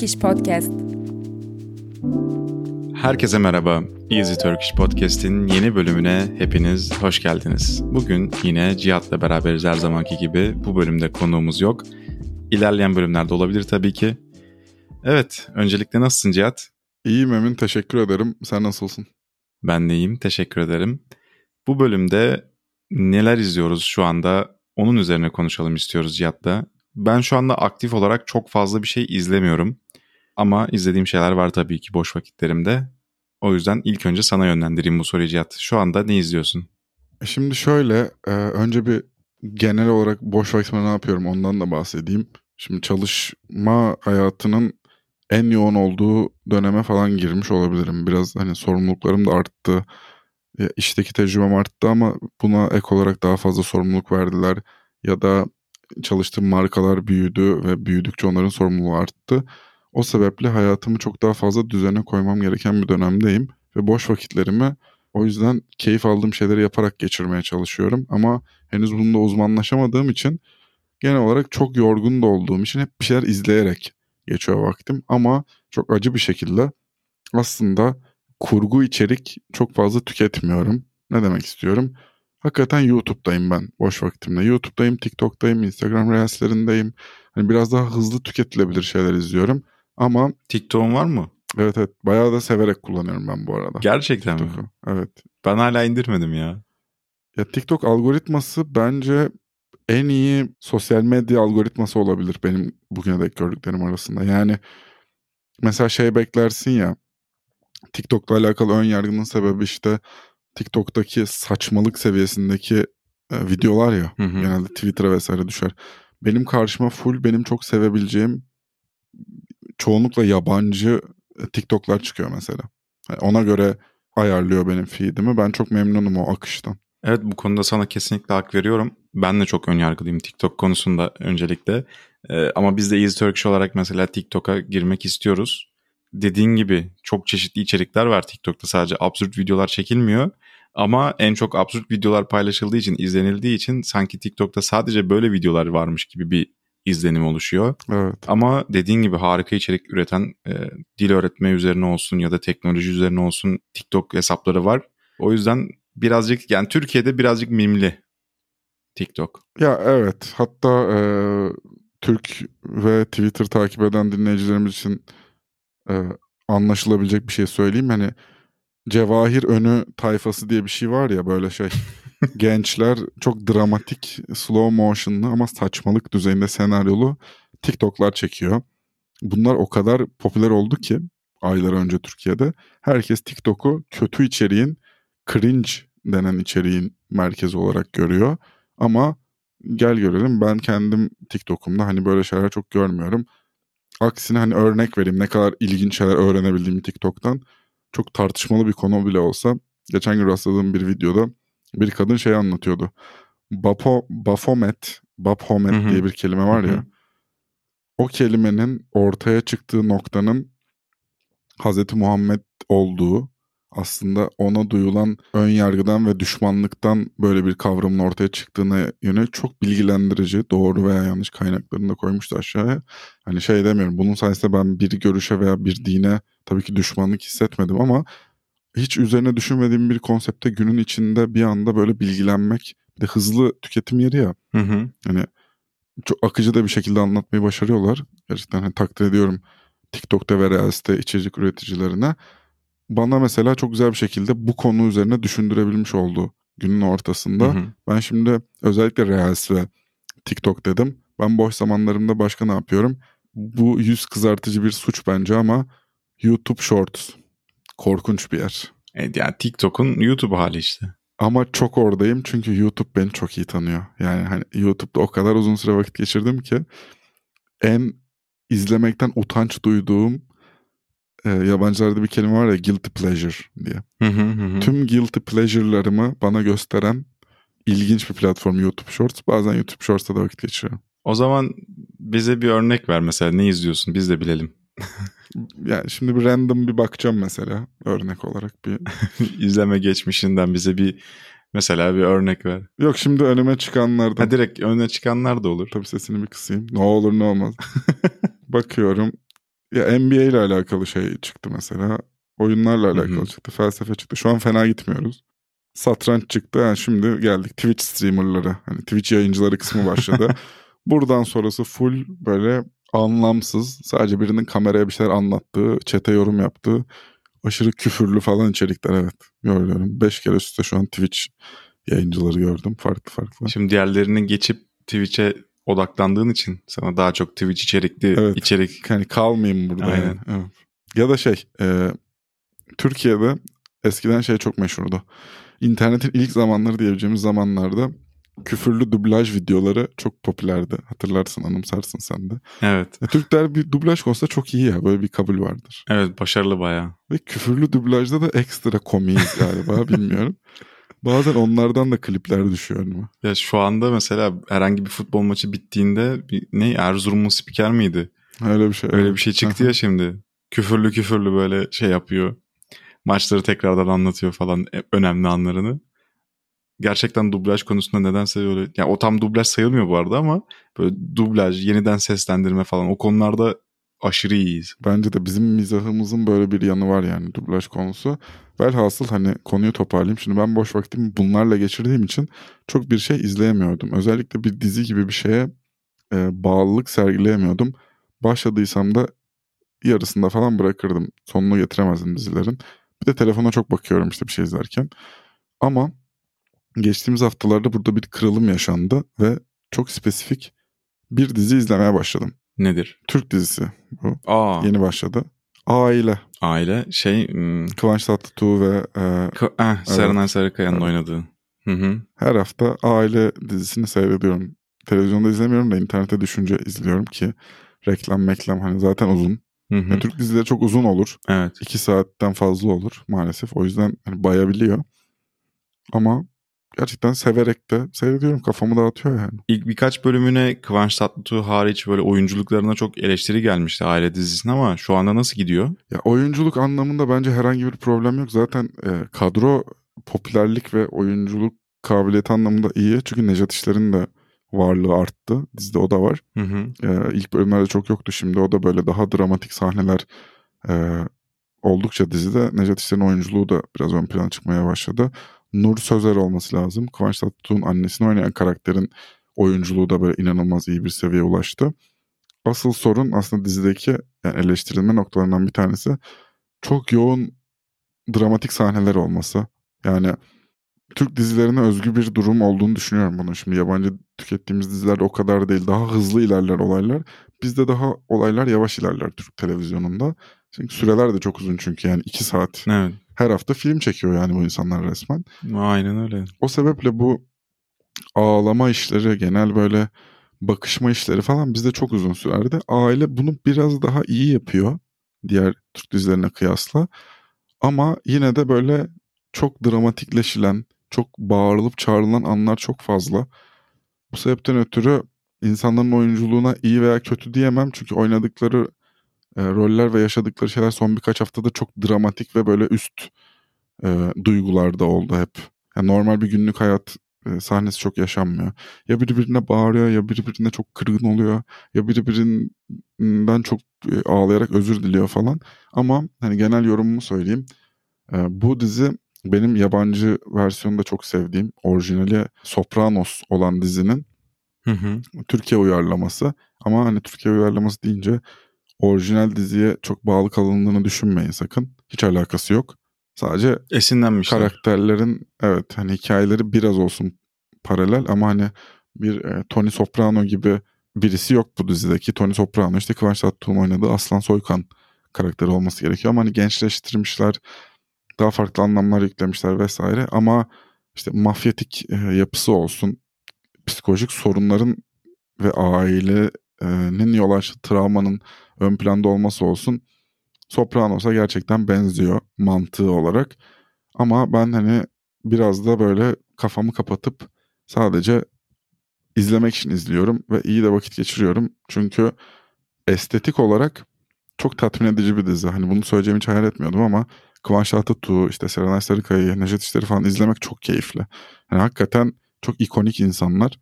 Easy Turkish Podcast. Herkese merhaba. Easy Turkish Podcast'in yeni bölümüne hepiniz hoş geldiniz. Bugün yine Cihat'la beraberiz her zamanki gibi. Bu bölümde konuğumuz yok. İlerleyen bölümlerde olabilir tabii ki. Evet, öncelikle nasılsın Cihat? İyiyim Emin, teşekkür ederim. Sen nasılsın? Ben de iyiyim, teşekkür ederim. Bu bölümde neler izliyoruz şu anda onun üzerine konuşalım istiyoruz Cihat'la. Ben şu anda aktif olarak çok fazla bir şey izlemiyorum. Ama izlediğim şeyler var tabii ki boş vakitlerimde. O yüzden ilk önce sana yönlendireyim bu soruyu Cihat. Şu anda ne izliyorsun? E şimdi şöyle, e, önce bir genel olarak boş vaktimde ne yapıyorum ondan da bahsedeyim. Şimdi çalışma hayatının en yoğun olduğu döneme falan girmiş olabilirim. Biraz hani sorumluluklarım da arttı. Ya işteki tecrübem arttı ama buna ek olarak daha fazla sorumluluk verdiler. Ya da çalıştığım markalar büyüdü ve büyüdükçe onların sorumluluğu arttı. O sebeple hayatımı çok daha fazla düzene koymam gereken bir dönemdeyim. Ve boş vakitlerimi o yüzden keyif aldığım şeyleri yaparak geçirmeye çalışıyorum. Ama henüz bunda uzmanlaşamadığım için genel olarak çok yorgun da olduğum için hep bir şeyler izleyerek geçiyor vaktim. Ama çok acı bir şekilde aslında kurgu içerik çok fazla tüketmiyorum. Ne demek istiyorum? Hakikaten YouTube'dayım ben boş vaktimde. YouTube'dayım, TikTok'tayım, Instagram Reels'lerindeyim. Hani biraz daha hızlı tüketilebilir şeyler izliyorum. Ama TikTok'un var mı? evet evet bayağı da severek kullanıyorum ben bu arada. Gerçekten mi? Evet. Ben hala indirmedim ya. Ya TikTok algoritması bence en iyi sosyal medya algoritması olabilir benim bugüne dek gördüklerim arasında. Yani mesela şey beklersin ya TikTok'la alakalı ön yargının sebebi işte TikTok'taki saçmalık seviyesindeki e, videolar ya Hı hı. genelde Twitter'a vesaire düşer. Benim karşıma full benim çok sevebileceğim çoğunlukla yabancı e, TikTok'lar çıkıyor mesela. Yani ona göre ayarlıyor benim feed'imi. Ben çok memnunum o akıştan. Evet bu konuda sana kesinlikle hak veriyorum. Ben de çok önyargılıyım TikTok konusunda öncelikle. Ee, ama biz de Easy Turkish olarak mesela TikTok'a girmek istiyoruz. Dediğin gibi çok çeşitli içerikler var TikTok'ta sadece absürt videolar çekilmiyor. Ama en çok absürt videolar paylaşıldığı için, izlenildiği için sanki TikTok'ta sadece böyle videolar varmış gibi bir izlenim oluşuyor. Evet. Ama dediğin gibi harika içerik üreten e, dil öğretme üzerine olsun ya da teknoloji üzerine olsun TikTok hesapları var. O yüzden birazcık yani Türkiye'de birazcık mimli TikTok. Ya evet hatta e, Türk ve Twitter takip eden dinleyicilerimiz için e, anlaşılabilecek bir şey söyleyeyim. Hani Cevahir Önü tayfası diye bir şey var ya böyle şey. Gençler çok dramatik, slow motion'lı ama saçmalık düzeyinde senaryolu TikTok'lar çekiyor. Bunlar o kadar popüler oldu ki aylar önce Türkiye'de. Herkes TikTok'u kötü içeriğin, cringe denen içeriğin merkezi olarak görüyor. Ama gel görelim ben kendim TikTok'umda hani böyle şeyler çok görmüyorum. Aksine hani örnek vereyim ne kadar ilginç şeyler öğrenebildiğimi TikTok'tan. Çok tartışmalı bir konu bile olsa. Geçen gün rastladığım bir videoda bir kadın şey anlatıyordu. Bapo, Baphomet, Baphomet Hı hı. diye bir kelime var ya. O kelimenin ortaya çıktığı noktanın Hazreti Muhammed olduğu aslında ona duyulan ön yargıdan ve düşmanlıktan böyle bir kavramın ortaya çıktığına yönelik çok bilgilendirici doğru veya yanlış kaynaklarını da koymuştu aşağıya. Hani şey demiyorum bunun sayesinde ben bir görüşe veya bir dine tabii ki düşmanlık hissetmedim ama hiç üzerine düşünmediğim bir konsepte günün içinde bir anda böyle bilgilenmek bir de hızlı tüketim yeri ya Hı hı. hani çok akıcı da bir şekilde anlatmayı başarıyorlar. Gerçekten hani takdir ediyorum TikTok'ta ve Reels'te içerik üreticilerine. Bana mesela çok güzel bir şekilde bu konu üzerine düşündürebilmiş oldu günün ortasında. Hı hı. Ben şimdi özellikle Reels ve TikTok dedim. Ben boş zamanlarımda başka ne yapıyorum? Bu yüz kızartıcı bir suç bence ama YouTube Shorts. Korkunç bir yer. Evet, yani TikTok'un YouTube hali işte. Ama çok oradayım çünkü YouTube beni çok iyi tanıyor. Yani hani YouTube'da o kadar uzun süre vakit geçirdim ki en izlemekten utanç duyduğum e, yabancılarda bir kelime var ya guilty pleasure diye. Hı hı hı hı. Tüm guilty pleasure'larımı bana gösteren ilginç bir platform YouTube Shorts. Bazen YouTube Shorts'ta da vakit geçiriyorum. O zaman bize bir örnek ver mesela ne izliyorsun biz de bilelim. Yani şimdi bir random bir bakacağım mesela örnek olarak bir. İzleme geçmişinden bize bir mesela bir örnek ver. Yok şimdi önüme çıkanlardan. Ha direkt öne çıkanlar da olur. Tabii sesini bir kısayım. Ne olur ne olmaz. Bakıyorum. ya NBA ile alakalı şey çıktı mesela. Oyunlarla alakalı çıktı. Felsefe çıktı. Şu an fena gitmiyoruz. Satranç çıktı. Yani şimdi geldik Twitch streamerları. Hani Twitch yayıncıları kısmı başladı. Buradan sonrası full böyle anlamsız. Sadece birinin kameraya bir şeyler anlattığı, çete yorum yaptığı aşırı küfürlü falan içerikler evet. Görüyorum. Beş kere üstte şu an Twitch yayıncıları gördüm. Farklı farklı. Şimdi diğerlerinin geçip Twitch'e odaklandığın için sana daha çok Twitch içerikli Evet. içerik hani kalmayayım burada. Aynen. Yani. Evet. Ya da şey e, Türkiye'de eskiden şey çok meşhurdu. İnternetin ilk zamanları diyebileceğimiz zamanlarda küfürlü dublaj videoları çok popülerdi. Hatırlarsın anımsarsın sen de. Evet. E, Türkler bir dublaj konusunda çok iyi ya. Böyle bir kabul vardır. Evet başarılı bayağı. Ve küfürlü dublajda da ekstra komiyiz galiba bilmiyorum. Bazen onlardan da klipler düşüyor önüme. Ya şu anda mesela herhangi bir futbol maçı bittiğinde bir, ne Erzurum'un spiker miydi? Öyle bir şey. Öyle bir şey çıktı ya şimdi. Küfürlü küfürlü böyle şey yapıyor. Maçları tekrardan anlatıyor falan e, önemli anlarını. Gerçekten dublaj konusunda nedense öyle... Yani o tam dublaj sayılmıyor bu arada ama böyle dublaj, yeniden seslendirme falan o konularda aşırı iyiyiz. Bence de bizim mizahımızın böyle bir yanı var yani dublaj konusu. Velhasıl hani konuyu toparlayayım. Şimdi ben boş vaktimi bunlarla geçirdiğim için çok bir şey izleyemiyordum. Özellikle bir dizi gibi bir şeye e, bağlılık sergileyemiyordum. Başladıysam da yarısında falan bırakırdım. Sonunu getiremezdim dizilerin. Bir de telefona çok bakıyorum işte bir şey izlerken. Ama geçtiğimiz haftalarda burada bir kırılım yaşandı ve çok spesifik bir dizi izlemeye başladım. Nedir? Türk dizisi bu. Aa, Yeni başladı. Aile. aile şey... hmm, Kıvanç Tatlıtuğ ve e, K- eh, Serenay Sarıkaya'nın Evet. oynadığı. Hı hı. her hafta Aile dizisini seyrediyorum. Televizyonda izlemiyorum da internete düşünce izliyorum ki reklam meklam hani zaten uzun. Hı hı. Türk dizileri çok uzun olur. Evet. İki saatten fazla olur maalesef. O yüzden hani bayabiliyor. Ama gerçekten severek de seyrediyorum. Kafamı dağıtıyor yani. İlk birkaç bölümüne Kıvanç Tatlıtuğ hariç böyle oyunculuklarına çok eleştiri gelmişti aile dizisine ama şu anda nasıl gidiyor? Ya oyunculuk anlamında bence herhangi bir problem yok. Zaten e, kadro popülerlik ve oyunculuk kabiliyeti anlamında iyi. Çünkü Nejat İşler'in de varlığı arttı. Dizide o da var. Hı hı. Ee, ilk bölümlerde çok yoktu. Şimdi o da böyle daha dramatik sahneler e, oldukça dizide Nejat İşler'in oyunculuğu da biraz ön plana çıkmaya başladı. Nur Sözer olması lazım. Kıvanç Tatlıtuğ'un annesini oynayan karakterin oyunculuğu da böyle inanılmaz iyi bir seviyeye ulaştı. Asıl sorun aslında dizideki yani eleştirilme noktalarından bir tanesi çok yoğun dramatik sahneler olması. Yani Türk dizilerine özgü bir durum olduğunu düşünüyorum bunun. Şimdi yabancı tükettiğimiz dizilerde o kadar değil. Daha hızlı ilerler olaylar. Bizde daha olaylar yavaş ilerler Türk televizyonunda. Çünkü süreler de çok uzun çünkü yani iki saat. Evet. Her hafta film çekiyor yani bu insanlar resmen. Aynen öyle. O sebeple bu ağlama işleri, genel böyle bakışma işleri falan bizde çok uzun sürerdi. Aile bunu biraz daha iyi yapıyor diğer Türk dizilerine kıyasla. Ama yine de böyle çok dramatikleşilen, çok bağırılıp çağrılan anlar çok fazla. Bu sebepten ötürü insanların oyunculuğuna iyi veya kötü diyemem. Çünkü oynadıkları e, roller ve yaşadıkları şeyler son birkaç haftada çok dramatik ve böyle üst e, duygularda oldu hep. Yani normal bir günlük hayat e, sahnesi çok yaşanmıyor. Ya biri birine bağırıyor ya biri birine çok kırgın oluyor. Ya biri birinden çok e, ağlayarak özür diliyor falan. Ama hani genel yorumumu söyleyeyim. E, bu dizi benim yabancı versiyonu da çok sevdiğim orijinali Sopranos olan dizinin Hı hı. Türkiye uyarlaması. Ama hani Türkiye uyarlaması deyince orijinal diziye çok bağlı kalındığını düşünmeyin sakın. Hiç alakası yok. Sadece Esinlenmişler. karakterlerin evet hani hikayeleri biraz olsun paralel ama hani bir e, Tony Soprano gibi birisi yok bu dizideki. Tony Soprano işte Kıvanç Tatlıtuğ'un oynadığı Aslan Soykan karakteri olması gerekiyor ama hani gençleştirmişler. Daha farklı anlamlar yüklemişler vesaire ama işte mafyatik e, yapısı olsun, psikolojik sorunların ve ailenin yol açtığı travmanın ön planda olması olsun Sopranos'a gerçekten benziyor mantığı olarak. Ama ben hani biraz da böyle kafamı kapatıp sadece izlemek için izliyorum ve iyi de vakit geçiriyorum. Çünkü estetik olarak çok tatmin edici bir dizi. Hani bunu söyleyeceğimi hiç hayal etmiyordum ama Kıvanç Tatlıtuğ, işte Serenay Sarıkaya'yı, Necdet İşler'i falan izlemek çok keyifli. Yani hakikaten çok ikonik insanlar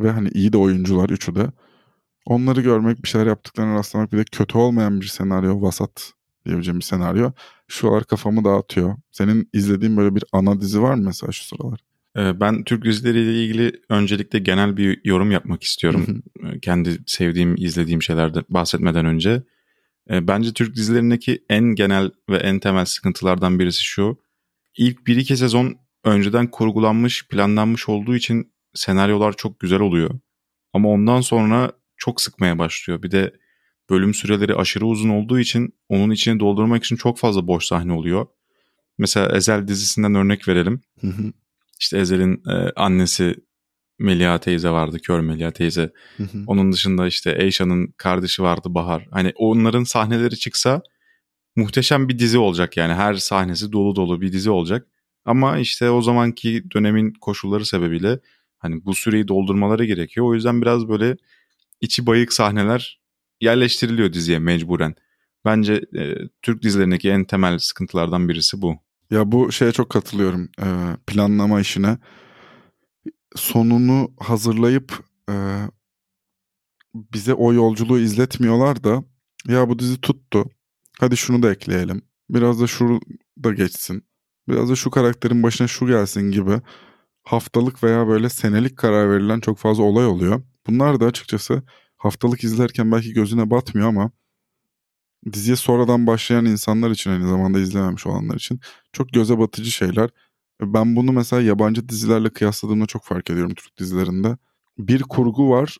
ve hani iyi de oyuncular üçü de. Onları görmek, bir şeyler yaptıklarına rastlamak bir de kötü olmayan bir senaryo, vasat diyebileceğim bir senaryo. Şuralar kafamı dağıtıyor. Senin izlediğin böyle bir ana dizi var mı mesela şu sıralar? Ee, Ben Türk dizileriyle ilgili öncelikle genel bir yorum yapmak istiyorum. Ee, Kendi sevdiğim, izlediğim şeylerden bahsetmeden önce. Ee, Bence Türk dizilerindeki en genel ve en temel sıkıntılardan birisi şu. İlk 1-2 sezon önceden kurgulanmış, planlanmış olduğu için senaryolar çok güzel oluyor. Ama ondan sonra çok sıkmaya başlıyor. Bir de bölüm süreleri aşırı uzun olduğu için onun içine doldurmak için çok fazla boş sahne oluyor. Mesela Ezel dizisinden örnek verelim. Hı hı, İşte Ezel'in e, annesi Melia teyze vardı, Kör Melia teyze. hı hı. Onun dışında işte Eyşan'ın kardeşi vardı Bahar. Hani onların sahneleri çıksa muhteşem bir dizi olacak yani. Her sahnesi dolu dolu bir dizi olacak. Ama işte o zamanki dönemin koşulları sebebiyle hani bu süreyi doldurmaları gerekiyor. O yüzden biraz böyle içi bayık sahneler yerleştiriliyor diziye mecburen. Bence e, Türk dizilerindeki en temel sıkıntılardan birisi bu. Ya bu şeye çok katılıyorum. Ee, planlama işine. Sonunu hazırlayıp e, bize o yolculuğu izletmiyorlar da ya bu dizi tuttu. Hadi şunu da ekleyelim. Biraz da şu da geçsin. Biraz da şu karakterin başına şu gelsin gibi haftalık veya böyle senelik karar verilen çok fazla olay oluyor. Bunlar da açıkçası haftalık izlerken belki gözüne batmıyor ama diziye sonradan başlayan insanlar için aynı zamanda izlememiş olanlar için çok göze batıcı şeyler. Ben bunu mesela yabancı dizilerle kıyasladığımda çok fark ediyorum Türk dizilerinde. Bir kurgu var.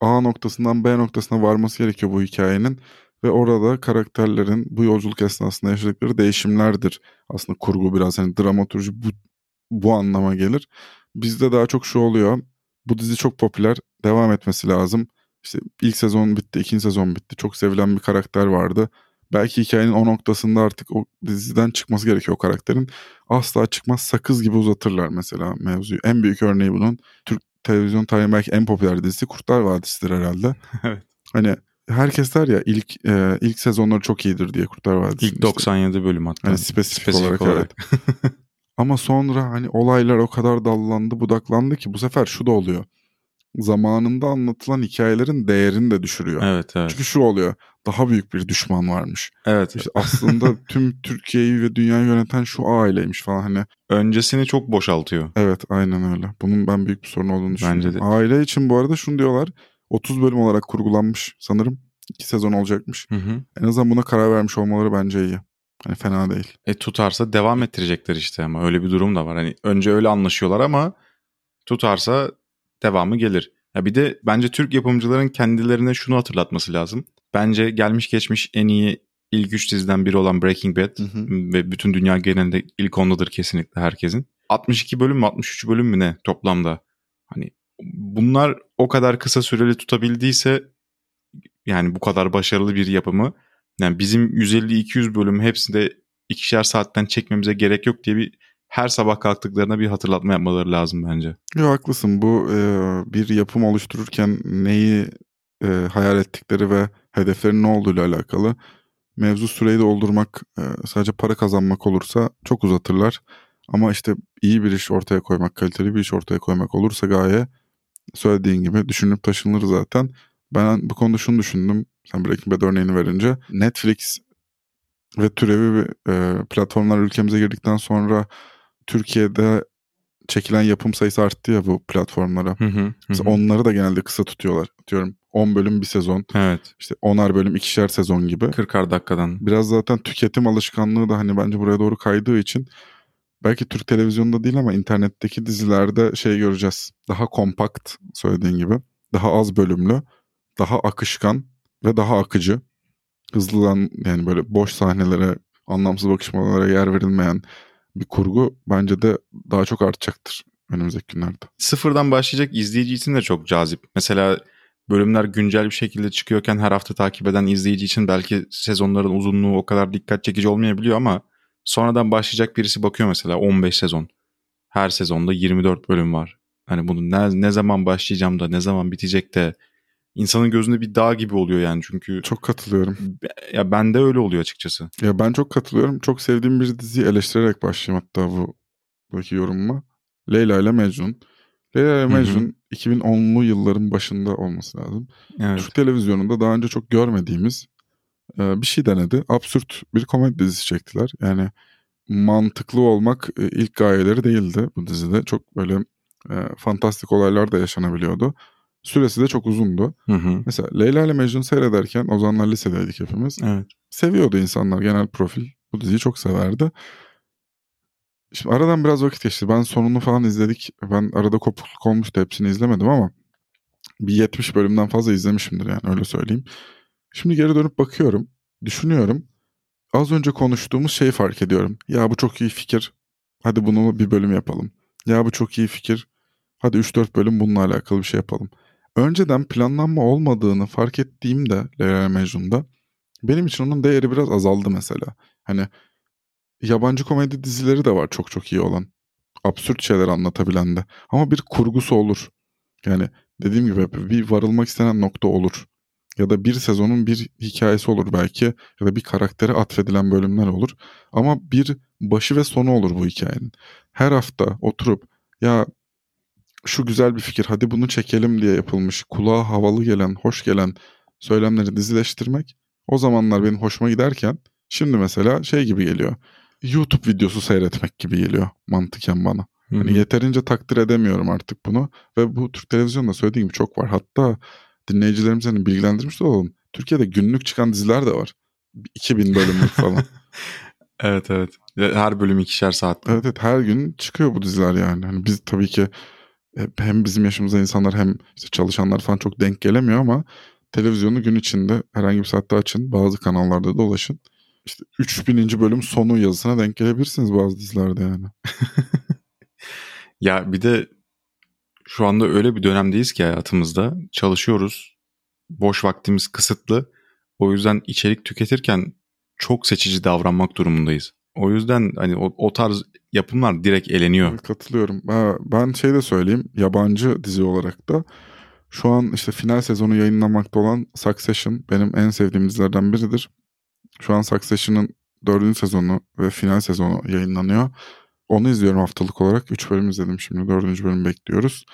A noktasından B noktasına varması gerekiyor bu hikayenin. Ve orada karakterlerin bu yolculuk esnasında yaşadıkları değişimlerdir. Aslında kurgu biraz hani dramaturji bu, bu anlama gelir. Bizde daha çok şu oluyor. Bu dizi çok popüler. Devam etmesi lazım. İşte ilk sezon bitti, ikinci sezon bitti. Çok sevilen bir karakter vardı. Belki hikayenin o noktasında artık o diziden çıkması gerekiyor o karakterin. Asla çıkmaz sakız gibi uzatırlar mesela mevzuyu. En büyük örneği bunun Türk televizyon tarihinin belki en popüler dizisi Kurtlar Vadisi'dir herhalde. Evet. Hani herkes der ya ilk e, ilk sezonları çok iyidir diye Kurtlar Vadisi. İlk 97 bölüm hatta. Hani spesifik, olarak, evet. Ama sonra hani olaylar o kadar dallandı budaklandı ki bu sefer şu da oluyor. Zamanında anlatılan hikayelerin değerini de düşürüyor. evet evet. Çünkü şu oluyor. Daha büyük bir düşman varmış. Evet. İşte aslında tüm Türkiye'yi ve dünyayı yöneten şu aileymiş falan hani. Öncesini çok boşaltıyor. Evet aynen öyle. Bunun ben büyük bir sorun olduğunu düşünüyorum. Bence de. Aile için bu arada şunu diyorlar. 30 bölüm olarak kurgulanmış sanırım. 2 sezon olacakmış. Hı hı. En azından buna karar vermiş olmaları bence iyi. Hani fena değil. E tutarsa devam ettirecekler işte ama öyle bir durum da var. Hani önce öyle anlaşıyorlar ama tutarsa devamı gelir. Ya bir de bence Türk yapımcıların kendilerine şunu hatırlatması lazım. Bence gelmiş geçmiş en iyi ilk üç diziden biri olan Breaking Bad Hı hı. ve bütün dünya genelinde ilk ondadır kesinlikle herkesin. 62 bölüm mü 63 bölüm mü ne toplamda? Hani bunlar o kadar kısa süreli tutabildiyse yani bu kadar başarılı bir yapımı yani bizim 150-200 bölüm hepsinde ikişer saatten çekmemize gerek yok diye bir her sabah kalktıklarına bir hatırlatma yapmaları lazım bence. Yo haklısın. Bu e, bir yapım oluştururken neyi e, hayal ettikleri ve hedeflerin ne olduğuyla alakalı. Mevzu süreyi doldurmak, e, sadece para kazanmak olursa çok uzatırlar. Ama işte iyi bir iş ortaya koymak, kaliteli bir iş ortaya koymak olursa gaye söylediğin gibi düşünüp taşınır zaten. Ben bu konuda şunu düşündüm. Sen Breaking Bad örneğini verince. Netflix ve türevi e, platformlar ülkemize girdikten sonra Türkiye'de çekilen yapım sayısı arttı ya bu platformlara. Hı hı. hı onları da genelde kısa tutuyorlar. Diyorum 10 bölüm bir sezon. Evet. işte 10'ar bölüm ikişer sezon gibi. 40'ar dakikadan. Biraz zaten tüketim alışkanlığı da hani bence buraya doğru kaydığı için belki Türk televizyonda değil ama internetteki dizilerde şey göreceğiz. Daha kompakt söylediğin gibi. Daha az bölümlü. Daha akışkan ve daha akıcı. Hızlıdan yani böyle boş sahnelere, anlamsız bakışmalara yer verilmeyen bir kurgu bence de daha çok artacaktır önümüzdeki günlerde. Sıfırdan başlayacak izleyici için de çok cazip. Mesela bölümler güncel bir şekilde çıkıyorken her hafta takip eden izleyici için belki sezonların uzunluğu o kadar dikkat çekici olmayabiliyor ama sonradan başlayacak birisi bakıyor mesela 15 sezon. Her sezonda 24 bölüm var. Hani bunu ne, ne zaman başlayacağım da ne zaman bitecek de insanın gözünde bir dağ gibi oluyor yani çünkü Çok katılıyorum. ya bende öyle oluyor açıkçası. Ya ben çok katılıyorum. Çok sevdiğim bir diziyi eleştirerek başlayayım hatta bu buradaki yorumuma. Leyla ile Mecnun. Leyla ile. Mecnun 2010'lu yılların başında olması lazım. Evet. Türk televizyonunda daha önce çok görmediğimiz e, bir şey denedi. Absürt bir komedi dizisi çektiler. Yani mantıklı olmak e, ilk gayeleri değildi bu dizide. Çok böyle e, fantastik olaylar da yaşanabiliyordu. Süresi de çok uzundu. Hı hı. Mesela Leyla ile Mecnun seyrederken o zamanlar lisedeydik hepimiz. Evet. Seviyordu insanlar genel profil. Bu diziyi çok severdi. Şimdi aradan biraz vakit geçti. Ben sonunu falan izledik. Ben arada kopukluk olmuştu. Hepsini izlemedim ama bir 70 bölümden fazla izlemişimdir yani öyle söyleyeyim. Şimdi geri dönüp bakıyorum. Düşünüyorum. Az önce konuştuğumuz şeyi fark ediyorum. Ya bu çok iyi fikir. Hadi bunu bir bölüm yapalım. Ya bu çok iyi fikir. Hadi 3-4 bölüm bununla alakalı bir şey yapalım. Önceden planlanma olmadığını fark ettiğimde Leyla Mecnun'da benim için onun değeri biraz azaldı mesela. Hani yabancı komedi dizileri de var çok çok iyi olan. Absürt şeyler anlatabilen de. Ama bir kurgusu olur. Yani dediğim gibi bir varılmak istenen nokta olur. Ya da bir sezonun bir hikayesi olur belki. Ya da bir karaktere atfedilen bölümler olur. Ama bir başı ve sonu olur bu hikayenin. Her hafta oturup ya şu güzel bir fikir hadi bunu çekelim diye yapılmış kulağa havalı gelen, hoş gelen söylemleri dizileştirmek o zamanlar benim hoşuma giderken şimdi mesela şey gibi geliyor. YouTube videosu seyretmek gibi geliyor mantıken bana. Hani yeterince takdir edemiyorum artık bunu ve bu Türk televizyonda söylediğim gibi çok var. Hatta dinleyicilerimizi hani bilgilendirmiş de olalım. Türkiye'de günlük çıkan diziler de var. 2000 bölümlük falan. evet evet. Her bölüm ikişer saat. evet evet her gün çıkıyor bu diziler yani. Hani biz tabii ki hem bizim yaşımızda insanlar hem işte çalışanlar falan çok denk gelemiyor ama televizyonu gün içinde herhangi bir saatte açın. Bazı kanallarda da ulaşın. İşte 3000. bölüm sonu yazısına denk gelebilirsiniz bazı dizilerde yani. Ya bir de şu anda öyle bir dönemdeyiz ki hayatımızda çalışıyoruz. Boş vaktimiz kısıtlı. O yüzden içerik tüketirken çok seçici davranmak durumundayız. O yüzden hani o, o tarz yapımlar direkt eleniyor. Katılıyorum. Ben şey de söyleyeyim. Yabancı dizi olarak da şu an işte final sezonu yayınlanmakta olan Succession benim en sevdiğim dizilerden biridir. Şu an Succession'ın dördüncü sezonu ve final sezonu yayınlanıyor. Onu izliyorum haftalık olarak. Üç bölüm izledim şimdi. Dördüncü bölüm bekliyoruz.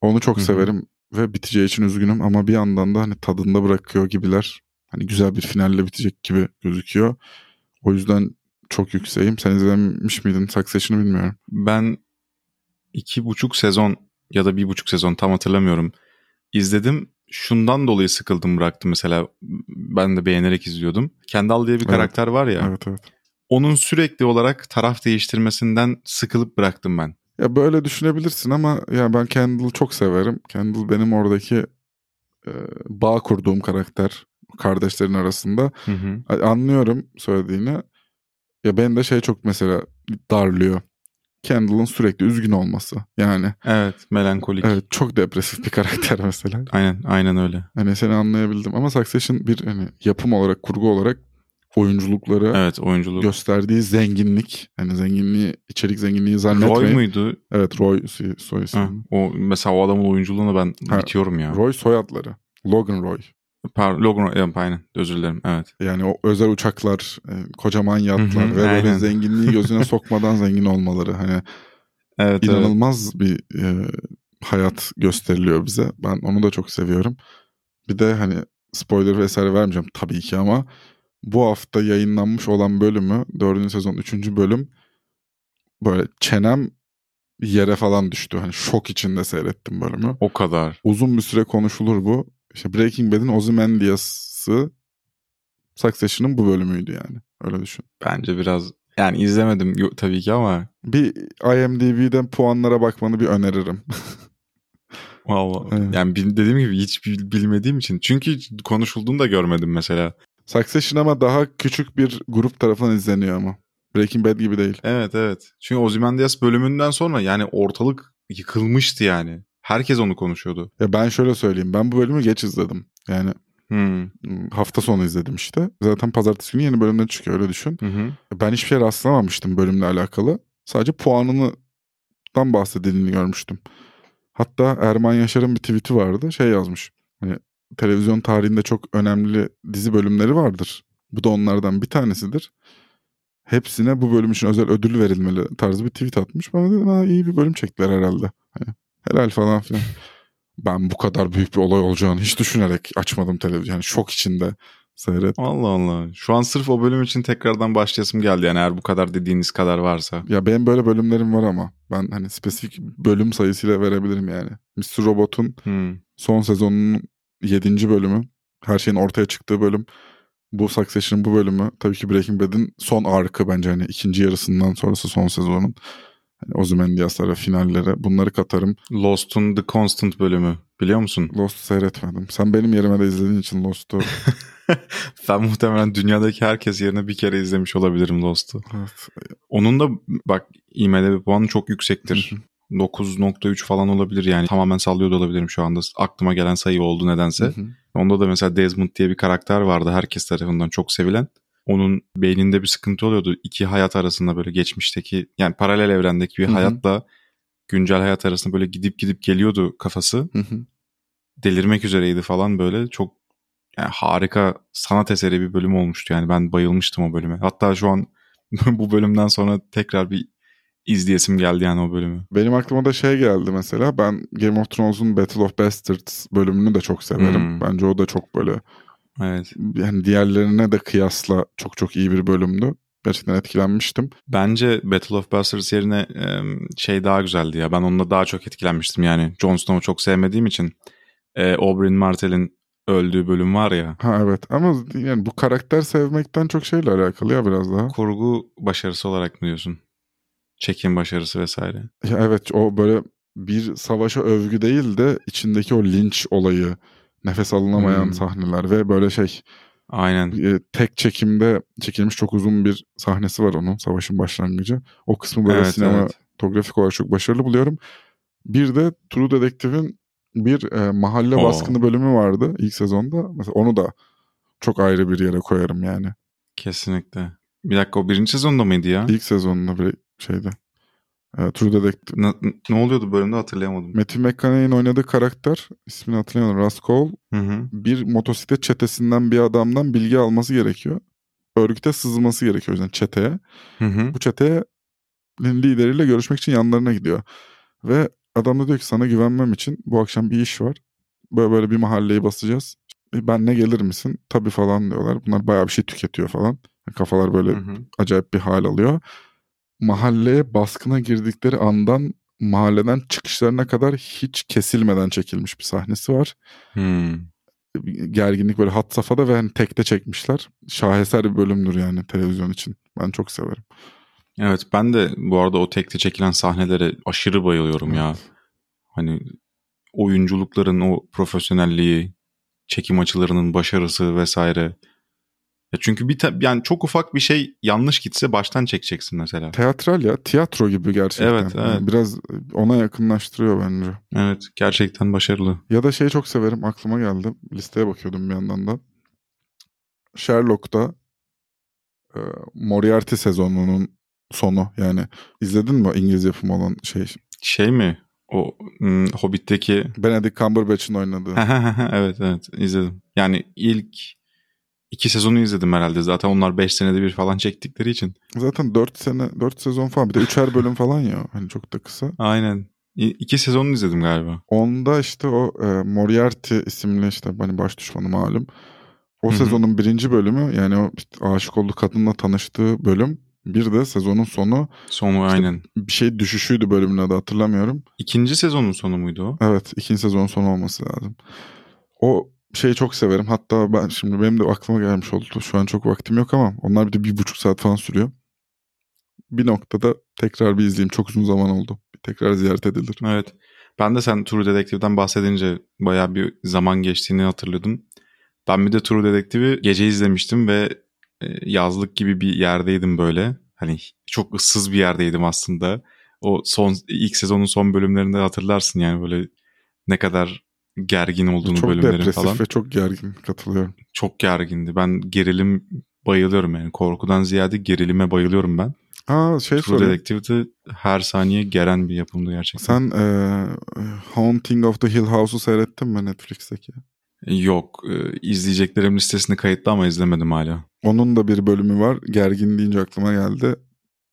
Onu çok Hı hı. severim ve biteceği için üzgünüm ama bir yandan da hani tadında bırakıyor gibiler. Hani güzel bir finalle bitecek gibi gözüküyor. O yüzden çok yükseğim. Sen izlemiş miydin Succession'ı bilmiyorum. Ben iki buçuk sezon ya da bir buçuk sezon tam hatırlamıyorum. İzledim. Şundan dolayı sıkıldım bıraktım mesela. Ben de beğenerek izliyordum. Kendall diye bir Evet. karakter var ya. Evet evet. Onun sürekli olarak taraf değiştirmesinden sıkılıp bıraktım ben. Ya böyle düşünebilirsin ama ya ben Kendall'ı çok severim. Kendall benim oradaki e, bağ kurduğum karakter kardeşlerin arasında. Hı hı. Anlıyorum söylediğini. Ya ben de şey çok mesela darlıyor. Kendall'ın sürekli üzgün olması. Yani Evet, melankolik. evet çok depresif bir karakter mesela. Aynen, aynen öyle. Hani seni anlayabildim ama Succession bir hani yapım olarak, kurgu olarak oyunculukları Evet, oyunculuk. gösterdiği zenginlik, hani zenginliği, içerik zenginliği zannetmeyin. Roy muydu? Evet Roy soy. Ha, o mesela o adamın oyunculuğuna ben Ha, bitiyorum ya. Roy soyadları. Logan Roy. Pardon, Logan evet, aynen. Özür dilerim. Evet. Yani o özel uçaklar, e, kocaman yatlar ve böyle aynen. zenginliği gözüne sokmadan zengin olmaları. Hani Evet, evet. inanılmaz bir e, hayat gösteriliyor bize. Ben onu da çok seviyorum. Bir de hani spoiler vesaire vermeyeceğim tabii ki ama bu hafta yayınlanmış olan bölümü 4. sezon 3. bölüm böyle çenem yere falan düştü. Hani şok içinde seyrettim bölümü. O kadar. Uzun bir süre konuşulur bu. İşte Breaking Bad'in Ozymandias'ı Succession'ın bu bölümüydü yani. Öyle düşün. Bence biraz yani izlemedim tabii ki ama Bir IMDb'den puanlara bakmanı bir öneririm. vallahi Evet. yani dediğim gibi hiç bil- bilmediğim için çünkü konuşulduğunu da görmedim mesela. Succession ama daha küçük bir grup tarafından izleniyor ama. Breaking Bad gibi değil. Evet evet. Çünkü Ozymandias bölümünden sonra yani ortalık yıkılmıştı yani. Herkes onu konuşuyordu. Ya ben şöyle söyleyeyim. Ben bu bölümü geç izledim. Yani Hmm. hafta sonu izledim işte. Zaten pazartesi günü yeni bölümler çıkıyor öyle düşün. Hı hı. Ben hiçbir şey rastlamamıştım bölümle alakalı. Sadece puanından bahsedildiğini görmüştüm. Hatta Erman Yaşar'ın bir tweet'i vardı. Şey yazmış. Hani televizyon tarihinde çok önemli dizi bölümleri vardır. Bu da onlardan bir tanesidir. Hepsine bu bölüm için özel ödül verilmeli tarzı bir tweet atmış. Bana dedim ha iyi bir bölüm çektiler herhalde. Hani Helal falan filan. Ben bu kadar büyük bir olay olacağını hiç düşünerek açmadım televizyon. Yani şok içinde seyret. Allah Allah. Şu an sırf o bölüm için tekrardan başlayasım geldi. Yani eğer bu kadar dediğiniz kadar varsa. Ya benim böyle bölümlerim var ama ben hani spesifik bölüm sayısıyla verebilirim yani. Mr. Robot'un Hmm. son sezonunun 7. bölümü. Her şeyin ortaya çıktığı bölüm. Bu Succession'ın bu bölümü. Tabii ki Breaking Bad'in son arkı bence hani ikinci yarısından sonrası son sezonun. Hani Ozymandias'lara, finallere bunları katarım. Lost'un The Constant bölümü. Biliyor musun? Lost seyretmedim. Sen benim yerime de izlediğin için Lost'u. ben muhtemelen dünyadaki herkes yerine bir kere izlemiş olabilirim Lost'u. evet. Onun da bak IMDb puanı çok yüksektir. Hı hı. 9.3 falan olabilir yani. Tamamen sallıyor da olabilirim şu anda. Aklıma gelen sayı oldu nedense. Hı hı. Onda da mesela Desmond diye bir karakter vardı. Herkes tarafından çok sevilen. Onun beyninde bir sıkıntı oluyordu. İki hayat arasında böyle geçmişteki yani paralel evrendeki bir Hı hı. hayatla güncel hayat arasında böyle gidip gidip geliyordu kafası. Hı hı. Delirmek üzereydi falan böyle. Çok yani harika sanat eseri bir bölüm olmuştu. Yani ben bayılmıştım o bölüme. Hatta şu an bu bölümden sonra tekrar bir izleyesim geldi yani o bölümü. Benim aklıma da şey geldi mesela. Ben Game of Thrones'un Battle of Bastards bölümünü de çok severim. Hmm. Bence o da çok böyle Evet. yani diğerlerine de kıyasla çok çok iyi bir bölümdü. Gerçekten etkilenmiştim. Bence Battle of Bastards yerine şey daha güzeldi ya. Ben onunla daha çok etkilenmiştim yani. Jon Snow'u çok sevmediğim için. E, Oberyn Martell'in öldüğü bölüm var ya. Ha evet ama yani bu karakter sevmekten çok şeyle alakalı ya biraz daha. Kurgu başarısı olarak mı diyorsun? Çekim başarısı vesaire. Ya evet o böyle bir savaşa övgü değil de içindeki o linç olayı, nefes alınamayan Hmm. sahneler ve böyle şey Aynen. e, tek çekimde çekilmiş çok uzun bir sahnesi var onun savaşın başlangıcı. O kısmı böyle Evet, sinematografik olarak çok başarılı buluyorum. Bir de True Detective'in bir e, mahalle Oo. baskını bölümü vardı ilk sezonda. Mesela onu da çok ayrı bir yere koyarım yani. Kesinlikle. Bir dakika o birinci sezonda mıydı ya? İlk sezonunda bir şeydi. E, True Detective. Ne, ne oluyordu bölümde hatırlayamadım. Matthew McConaughey'in oynadığı karakter ismini hatırlayamadım. Russ Cole Hı hı. bir motosiklet çetesinden bir adamdan bilgi alması gerekiyor. Örgüte sızması gerekiyor o yüzden çeteye. Hı hı. Bu çeteye lideriyle görüşmek için yanlarına gidiyor. Ve adam da diyor ki sana güvenmem için bu akşam bir iş var. Böyle böyle bir mahalleyi basacağız. E, benle gelir misin? Tabii falan diyorlar. Bunlar bayağı bir şey tüketiyor falan. Kafalar böyle Hı hı. acayip bir hal alıyor. Mahalleye baskına girdikleri andan mahalleden çıkışlarına kadar hiç kesilmeden çekilmiş bir sahnesi var. Hmm. Gerginlik böyle hat safhada ve hani tekte çekmişler. Şaheser bir bölümdür yani televizyon için. Ben çok severim. Evet ben de bu arada o tekte çekilen sahnelere aşırı bayılıyorum ya. Hani oyunculukların o profesyonelliği, çekim açılarının başarısı vesaire. Ya çünkü bir ta- yani çok ufak bir şey yanlış gitse baştan çekeceksin mesela. Teatral ya. Tiyatro gibi gerçekten. Evet, Yani evet. biraz ona yakınlaştırıyor bence. Evet gerçekten başarılı. Ya da şeyi çok severim. Aklıma geldi. Listeye bakıyordum bir yandan da. Sherlock'ta e, Moriarty sezonunun sonu. Yani izledin mi İngiliz yapımı olan şey? Şey mi? O hmm, Hobbit'teki Benedict Cumberbatch'in oynadığı. evet evet izledim. Yani ilk iki sezonu izledim herhalde. Zaten onlar 5 senede bir falan çektikleri için. Zaten 4 sene 4 sezon falan bir de üçer bölüm falan ya. Hani çok da kısa. Aynen. İki sezonunu izledim galiba. Onda işte o e, Moriarty isimli işte hani baş düşmanı malum. O Hı hı. sezonun birinci bölümü yani o işte aşık olduğu kadınla tanıştığı bölüm. Bir de sezonun sonu Sonu aynen. bir şey düşüşüydü bölümün adı hatırlamıyorum. İkinci sezonun sonu muydu o? Evet ikinci sezonun sonu olması lazım. O şeyi çok severim. Hatta ben şimdi benim de aklıma gelmiş oldu. Şu an çok vaktim yok ama onlar bir de bir buçuk saat falan sürüyor. Bir noktada tekrar bir izleyeyim. Çok uzun zaman oldu. Bir tekrar ziyaret edilir. Evet. Ben de sen True Detective'den bahsedince bayağı bir zaman geçtiğini hatırladım. Ben bir de True Detective'i gece izlemiştim ve e, yazlık gibi bir yerdeydim böyle. Hani çok ıssız bir yerdeydim aslında. O son ilk sezonun son bölümlerinde hatırlarsın yani böyle ne kadar gergin olduğunu çok bölümlerin depresif falan. ve çok gergin katılıyorum. Çok gergindi. Ben gerilim bayılıyorum yani. Korkudan ziyade gerilime bayılıyorum ben. Aa şey True sorayım. Detective'de her saniye geren bir yapımdı gerçekten. Sen e, Haunting of the Hill House'u seyrettin mi Netflix'teki? Yok. e, izleyeceklerim listesine kayıtlı ama izlemedim hala. Onun da bir bölümü var. Gergin deyince aklıma geldi.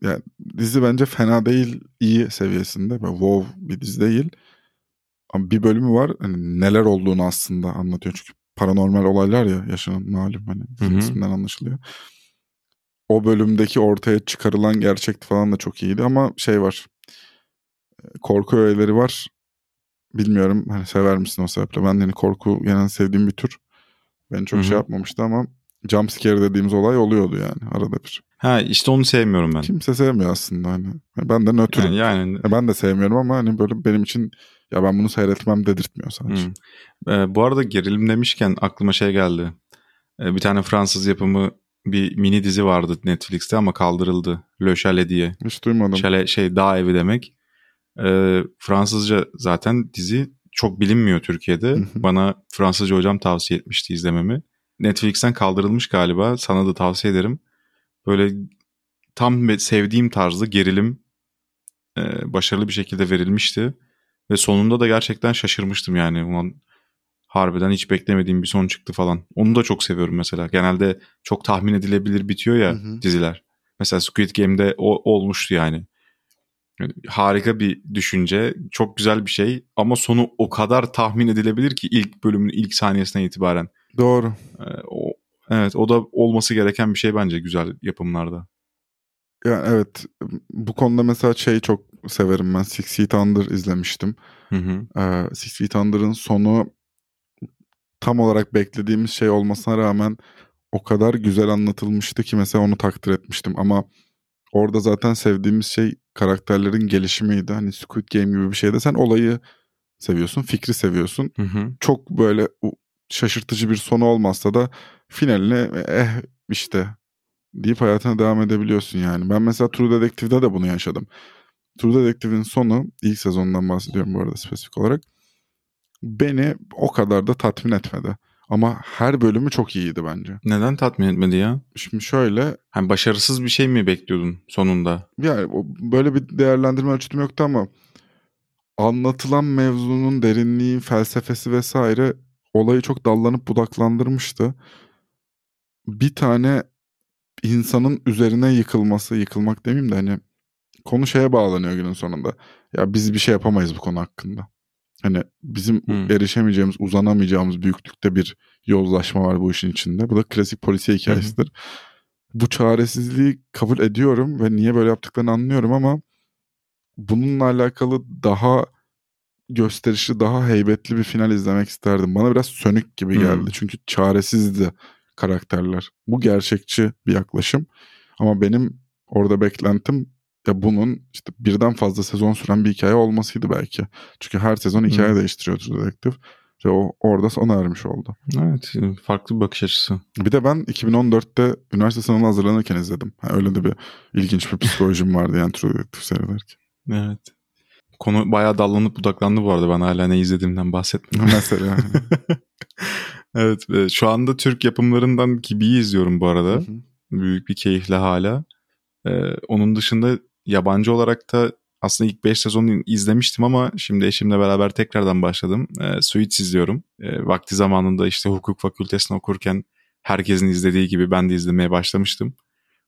Yani dizi bence fena değil, iyi seviyesinde. Böyle wow bir dizi değil. Bir bölümü var hani neler olduğunu aslında anlatıyor. Çünkü paranormal olaylar ya yaşanan malum hani Hı hı. isminden anlaşılıyor. O bölümdeki ortaya çıkarılan gerçekti falan da çok iyiydi ama şey var. Korku öğeleri var. Bilmiyorum hani sever misin o sebeple. Ben yani korku genel sevdiğim bir tür. Beni çok Hı şey yapmamıştı ama jump scare dediğimiz olay oluyordu yani arada bir. Ha işte onu sevmiyorum ben. Kimse sevmiyor aslında hani. Ben de nötrüm. Yani, yani Ya Ben de sevmiyorum ama hani böyle benim için ya ben bunu seyretmem dedirtmiyor sadece. Hı. Ee, bu arada gerilim demişken aklıma şey geldi. Ee, bir tane Fransız yapımı bir mini dizi vardı Netflix'te ama kaldırıldı. Le Chalet diye. Hiç duymadım. Chalet şey dağ evi demek. Ee, Fransızca zaten dizi çok bilinmiyor Türkiye'de. Bana Fransızca hocam tavsiye etmişti izlememi. Netflix'ten kaldırılmış galiba. Sana da tavsiye ederim. Böyle tam sevdiğim tarzda gerilim e, başarılı bir şekilde verilmişti. Ve sonunda da gerçekten şaşırmıştım yani. Ulan harbiden hiç beklemediğim bir son çıktı falan. Onu da çok seviyorum mesela. Genelde çok tahmin edilebilir bitiyor ya Hı hı. diziler. Mesela Squid Game'de o olmuştu yani. Yani Harika bir düşünce, çok güzel bir şey ama sonu o kadar tahmin edilebilir ki ilk bölümün ilk saniyesinden itibaren. Doğru. Ee, o, evet o da olması gereken bir şey bence güzel yapımlarda. Ya evet bu konuda mesela şey çok severim ben Six Feet Under izlemiştim. Hı hı. Ee, Six Feet Under'ın sonu tam olarak beklediğimiz şey olmasına rağmen o kadar güzel anlatılmıştı ki mesela onu takdir etmiştim ama orada zaten sevdiğimiz şey karakterlerin gelişimiydi. Hani Squid Game gibi bir şeyde sen olayı seviyorsun, fikri seviyorsun. Hı hı. Çok böyle şaşırtıcı bir sonu olmazsa da finaline eh işte deyip hayatına devam edebiliyorsun yani. Ben mesela True Detective'de de bunu yaşadım. True Detective'in sonu ilk sezondan bahsediyorum bu arada spesifik olarak. Beni o kadar da tatmin etmedi. Ama her bölümü çok iyiydi bence. Neden tatmin etmedi ya? Şimdi şöyle Hani başarısız bir şey mi bekliyordun sonunda? yani böyle bir değerlendirme ölçütüm yoktu ama anlatılan mevzunun derinliği, felsefesi vesaire olayı çok dallanıp budaklandırmıştı. Bir tane insanın üzerine yıkılması, yıkılmak demeyeyim de hani konu şeye bağlanıyor günün sonunda. Ya biz bir şey yapamayız bu konu hakkında. Hani bizim Hmm. erişemeyeceğimiz, uzanamayacağımız büyüklükte bir yozlaşma var bu işin içinde. Bu da klasik polisiye hikayesidir. Bu çaresizliği kabul ediyorum ve niye böyle yaptıklarını anlıyorum ama bununla alakalı daha gösterişli, daha heybetli bir final izlemek isterdim. Bana biraz sönük gibi Hmm. geldi. Çünkü çaresizdi karakterler. Bu gerçekçi bir yaklaşım. Ama benim orada beklentim ya bunun işte birden fazla sezon süren bir hikaye olmasıydı belki. Çünkü her sezon hikaye değiştiriyor True Detective. Ve o orada sona ermiş oldu. Evet farklı bir bakış açısı. Bir de ben 2014'te üniversite sınavına hazırlanırken izledim. Ha, öyle de bir ilginç bir psikolojim vardı yani True Detective seyrederken. Evet. Konu bayağı dallanıp budaklandı bu arada ben hala ne izlediğimden bahsetmiyorum. Mesela yani. evet e, şu anda Türk yapımlarından Kibi'yi izliyorum bu arada. Hı hı. Büyük bir keyifle hala. Ee, onun dışında yabancı olarak da aslında ilk 5 sezonu izlemiştim ama şimdi eşimle beraber tekrardan başladım. Ee, Suits izliyorum. Ee, vakti zamanında işte hukuk fakültesini okurken herkesin izlediği gibi ben de izlemeye başlamıştım.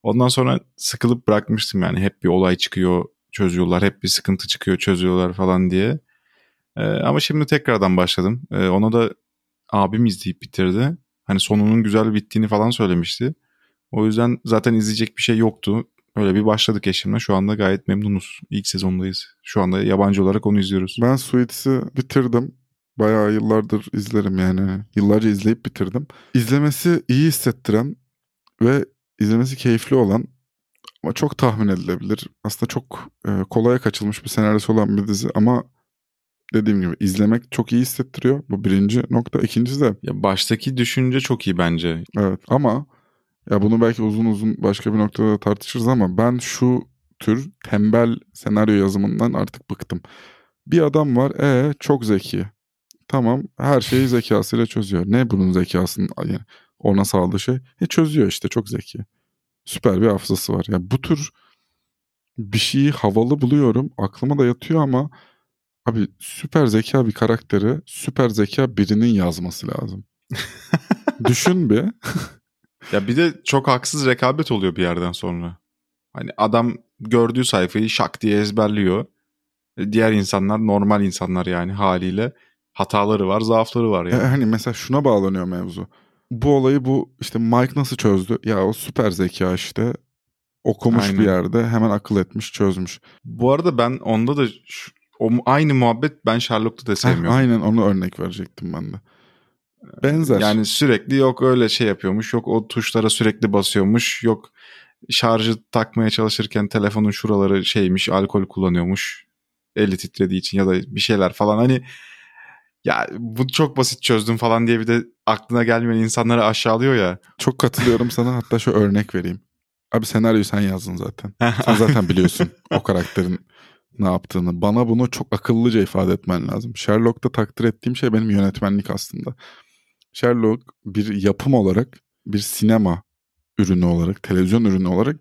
Ondan sonra sıkılıp bırakmıştım yani hep bir olay çıkıyor çözüyorlar, hep bir sıkıntı çıkıyor çözüyorlar falan diye. Ee, ama şimdi tekrardan başladım. Ee, ona da abim izleyip bitirdi. Hani sonunun güzel bittiğini falan söylemişti. O yüzden zaten izleyecek bir şey yoktu. Öyle bir başladık eşimle. Şu anda gayet memnunuz. İlk sezondayız. Şu anda yabancı olarak onu izliyoruz. Ben Suits'i bitirdim. Bayağı yıllardır izlerim yani. Yıllarca izleyip bitirdim. İzlemesi iyi hissettiren ve izlemesi keyifli olan ama çok tahmin edilebilir. Aslında çok e, kolaya kaçılmış bir senaryosu olan bir dizi ama dediğim gibi izlemek çok iyi hissettiriyor. Bu birinci nokta. İkincisi de Ya baştaki düşünce çok iyi bence. Evet ama ya bunu belki uzun uzun başka bir noktada da tartışırız ama ben şu tür tembel senaryo yazımından artık bıktım. Bir adam var e çok zeki. Tamam her şeyi zekasıyla çözüyor. Ne bunun zekasının yani ona sağladığı şey? E çözüyor işte çok zeki. Süper bir hafızası var. Ya bu tür bir şeyi havalı buluyorum. Aklıma da yatıyor ama abi süper zeka bir karakteri süper zeka birinin yazması lazım. Düşün bir. Ya bir de çok haksız rekabet oluyor bir yerden sonra. Hani adam gördüğü sayfayı şak diye ezberliyor. Diğer insanlar normal insanlar yani haliyle hataları var, zaafları var E, yani. hani mesela şuna bağlanıyor mevzu. Bu olayı bu işte Mike nasıl çözdü? Ya o süper zeka işte okumuş Aynen. bir yerde hemen akıl etmiş çözmüş. Bu arada ben onda da şu- o aynı muhabbet ben Sherlock'ta da Heh, sevmiyorum. aynen onu örnek verecektim ben de. Benzer. Yani sürekli yok öyle şey yapıyormuş, yok o tuşlara sürekli basıyormuş, yok şarjı takmaya çalışırken telefonun şuraları şeymiş, alkol kullanıyormuş. Eli titrediği için ya da bir şeyler falan hani ya bu çok basit çözdüm falan diye bir de aklına gelmeyen insanları aşağılıyor ya. Çok katılıyorum sana hatta şu örnek vereyim. Abi senaryoyu sen yazdın zaten. Sen zaten biliyorsun o karakterin ne yaptığını. Bana bunu çok akıllıca ifade etmen lazım. Sherlock'ta takdir ettiğim şey benim yönetmenlik aslında. Sherlock bir yapım olarak, bir sinema ürünü olarak, televizyon ürünü olarak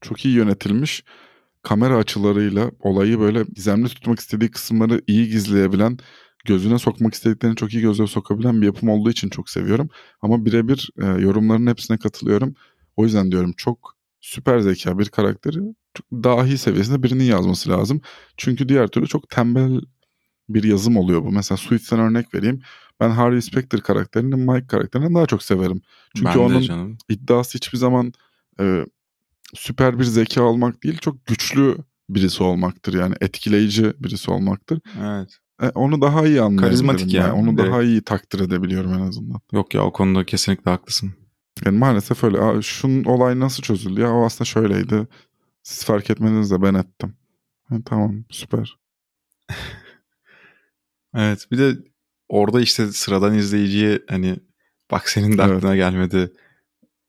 çok iyi yönetilmiş kamera açılarıyla olayı böyle gizemli tutmak istediği kısımları iyi gizleyebilen, gözüne sokmak istediklerini çok iyi gözle sokabilen bir yapım olduğu için çok seviyorum. Ama birebir e, yorumların hepsine katılıyorum. O yüzden diyorum çok süper zeka bir karakteri dahi seviyesinde birinin yazması lazım. Çünkü diğer türlü çok tembel bir yazım oluyor bu. Mesela Suits'ten örnek vereyim. Ben Harvey Specter karakterini Mike karakterinden daha çok severim. Çünkü ben onun iddiası hiçbir zaman e, süper bir zeka olmak değil, çok güçlü birisi olmaktır. Yani etkileyici birisi olmaktır. Evet. E, onu daha iyi anlayabilirim. Karizmatik ya, ben. Onu direkt. daha iyi takdir edebiliyorum en azından. Yok ya o konuda kesinlikle haklısın. Yani maalesef öyle. Şunun olay nasıl çözüldü? Ya o aslında şöyleydi. Siz fark etmediniz de ben ettim. Ha, tamam süper. Evet bir de orada işte sıradan izleyiciye hani bak senin de Evet. aklına gelmedi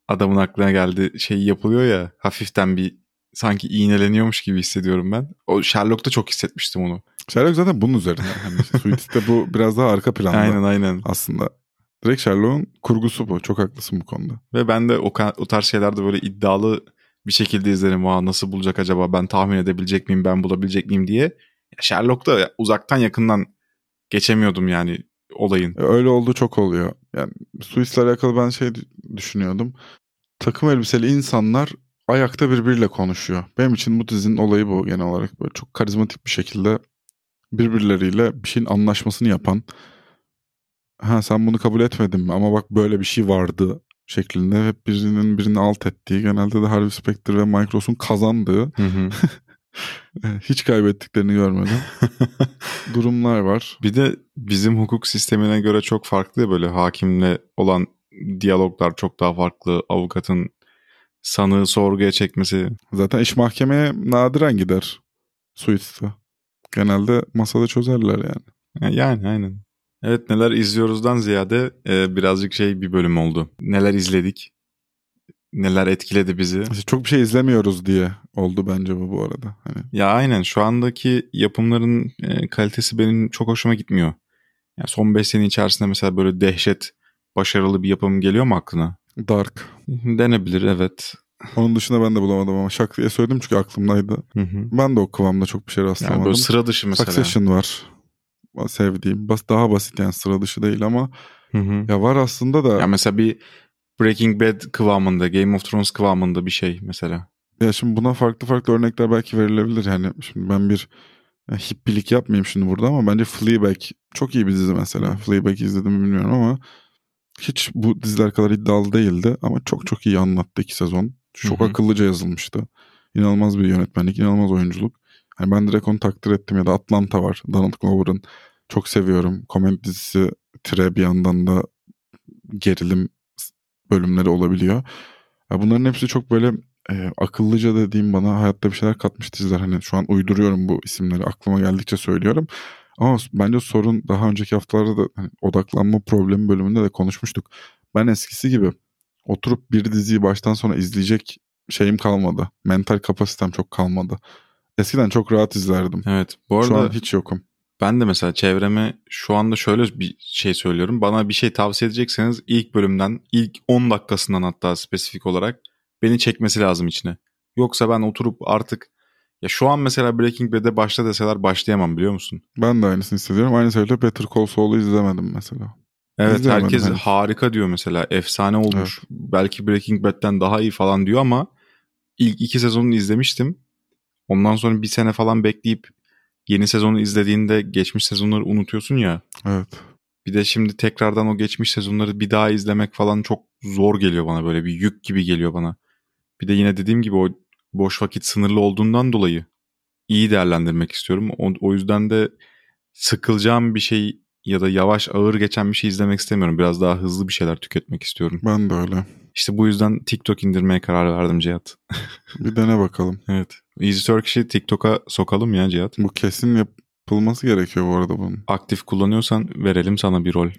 adamın aklına geldi şey yapılıyor ya hafiften bir sanki iğneleniyormuş gibi hissediyorum ben. O Sherlock'ta çok hissetmiştim onu. Sherlock zaten bunun üzerine. Hani Suits'te bu biraz daha arka planda Aynen aynen. aslında. Direkt Sherlock'un kurgusu bu. Çok haklısın bu konuda. Ve ben de o, o tarz şeylerde böyle iddialı bir şekilde izlerim. Aa, nasıl bulacak acaba ben tahmin edebilecek miyim ben bulabilecek miyim diye. Sherlock'ta uzaktan yakından geçemiyordum yani olayın. E, Öyle olduğu çok oluyor. Yani Suits'le alakalı ben şey düşünüyordum. Takım elbiseli insanlar ayakta birbiriyle konuşuyor. Benim için bu dizinin olayı bu genel olarak. Böyle çok karizmatik bir şekilde birbirleriyle bir şeyin anlaşmasını yapan ha sen bunu kabul etmedin mi ama bak böyle bir şey vardı şeklinde hep birinin birini alt ettiği genelde de Harvey Specter ve Mike Ross'un kazandığı Hı hı. e, hiç kaybettiklerini görmeden durumlar var. Bir de bizim hukuk sistemine göre çok farklı ya böyle hakimle olan diyaloglar çok daha farklı. Avukatın sanığı sorguya çekmesi. Zaten iş mahkemeye nadiren gider Suits'te. Genelde masada çözerler yani. Yani aynen. Evet neler izliyoruzdan ziyade e, birazcık şey bir bölüm oldu. Neler izledik? Neler etkiledi bizi? Çok bir şey izlemiyoruz diye oldu bence bu bu arada. Hani Ya aynen şu andaki yapımların e, kalitesi benim çok hoşuma gitmiyor. Yani son 5 sene içerisinde mesela böyle dehşet başarılı bir yapım geliyor mu aklına? Dark. Denebilir evet. Onun dışında ben de bulamadım ama şak diye söyledim çünkü aklımdaydı. Hı hı. Ben de o kıvamda çok bir şey Yani rastlamadım. böyle sıra dışı mesela. Succession var. Sevdiğim. Bas daha basit yani sıra dışı değil ama Hı hı. ya var aslında da Ya mesela bir Breaking Bad kıvamında, Game of Thrones kıvamında bir şey mesela. ya şimdi buna farklı farklı örnekler belki verilebilir yani. Şimdi ben bir ya, hippilik yapmayayım şimdi burada ama bence Fleabag çok iyi bir dizi mesela. Fleabag izledim mi bilmiyorum ama hiç bu diziler kadar iddialı değildi ama çok çok iyi anlattı iki sezon. Çok Hı hı. akıllıca yazılmıştı. İnanılmaz bir yönetmenlik, inanılmaz oyunculuk. Yani ben direkt onu takdir ettim ya da Atlanta var. Donald Glover'ın çok seviyorum. Komedi dizisi tire bir yandan da gerilim bölümleri olabiliyor. Bunların hepsi çok böyle e, akıllıca dediğim bana hayatta bir şeyler katmış diziler. Hani şu an uyduruyorum bu isimleri aklıma geldikçe söylüyorum. Ama bence sorun daha önceki haftalarda da hani odaklanma problemi bölümünde de konuşmuştuk. Ben eskisi gibi oturup bir diziyi baştan sona izleyecek şeyim kalmadı. Mental kapasitem çok kalmadı. Eskiden çok rahat izlerdim. Evet. Bu Şu arada an hiç yokum. ben de mesela çevreme şu anda şöyle bir şey söylüyorum. Bana bir şey tavsiye edecekseniz ilk bölümden, ilk 10 dakikasından hatta spesifik olarak beni çekmesi lazım içine. Yoksa ben oturup artık ya şu an mesela Breaking Bad'e başla deseler başlayamam biliyor musun? Ben de aynısını hissediyorum. Aynı sebeple Better Call Saul'u izlemedim mesela. Evet İzleyemedim herkes henüz. harika diyor mesela. Efsane olmuş. Belki Breaking Bad'den daha iyi falan diyor ama ilk iki sezonunu izlemiştim. Ondan sonra bir sene falan bekleyip yeni sezonu izlediğinde geçmiş sezonları unutuyorsun ya. Evet. Bir de şimdi tekrardan o geçmiş sezonları bir daha izlemek falan çok zor geliyor bana böyle bir yük gibi geliyor bana. Bir de yine dediğim gibi o boş vakit sınırlı olduğundan dolayı iyi değerlendirmek istiyorum. O, o yüzden de sıkılacağım bir şey ya da yavaş ağır geçen bir şey izlemek istemiyorum. Biraz daha hızlı bir şeyler tüketmek istiyorum. Ben de öyle. İşte bu yüzden TikTok indirmeye karar verdim Cihat. Bir dene bakalım. evet. Easy Turkish'i TikTok'a sokalım ya Cihat. Bu kesin yapılması gerekiyor bu arada bunun. Aktif kullanıyorsan verelim sana bir rol.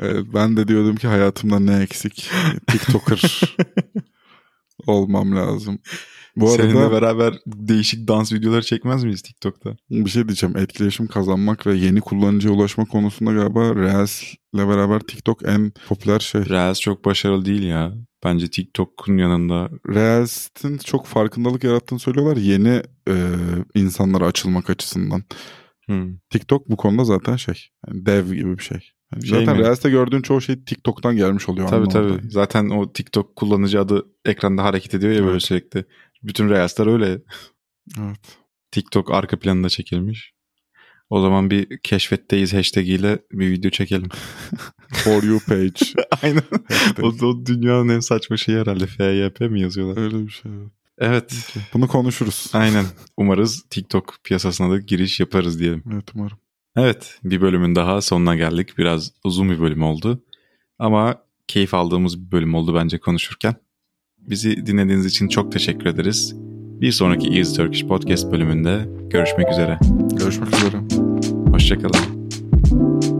Evet, ben de diyordum ki hayatımda ne eksik? TikToker olmam lazım. Bu Seninle arada beraber değişik dans videoları çekmez miyiz TikTok'ta? bir şey diyeceğim. Etkileşim kazanmak ve yeni kullanıcıya ulaşma konusunda galiba Reels ile beraber TikTok en popüler şey. Reels çok başarılı değil ya. Bence TikTok'un yanında Reels'in çok farkındalık yarattığını söylüyorlar yeni e, insanlara açılmak açısından. hmm, TikTok bu konuda zaten şey. yani dev gibi bir şey. Yani Şey zaten mi? Reels'te gördüğün çoğu şey TikTok'tan gelmiş oluyor. tabii tabii. Zaten o TikTok kullanıcı adı ekranda hareket ediyor ya böyle Evet. sürekli. Bütün Reels'ler öyle. Evet. TikTok arka planında çekilmiş. O zaman bir keşfetteyiz hashtag ile bir video çekelim. For you page. Aynen. Hashtag. o, o dünyanın en saçma şeyi herhalde. FYP mi yazıyorlar? Öyle bir şey. evet. Evet. Bunu konuşuruz. Aynen. Umarız TikTok piyasasına da giriş yaparız diyelim. Evet umarım. Evet, bir bölümün daha sonuna geldik. Biraz uzun bir bölüm oldu. Ama keyif aldığımız bir bölüm oldu bence konuşurken. Bizi dinlediğiniz için çok teşekkür ederiz. Bir sonraki Easy Turkish Podcast bölümünde görüşmek üzere. Görüşmek üzere. Hoşçakalın.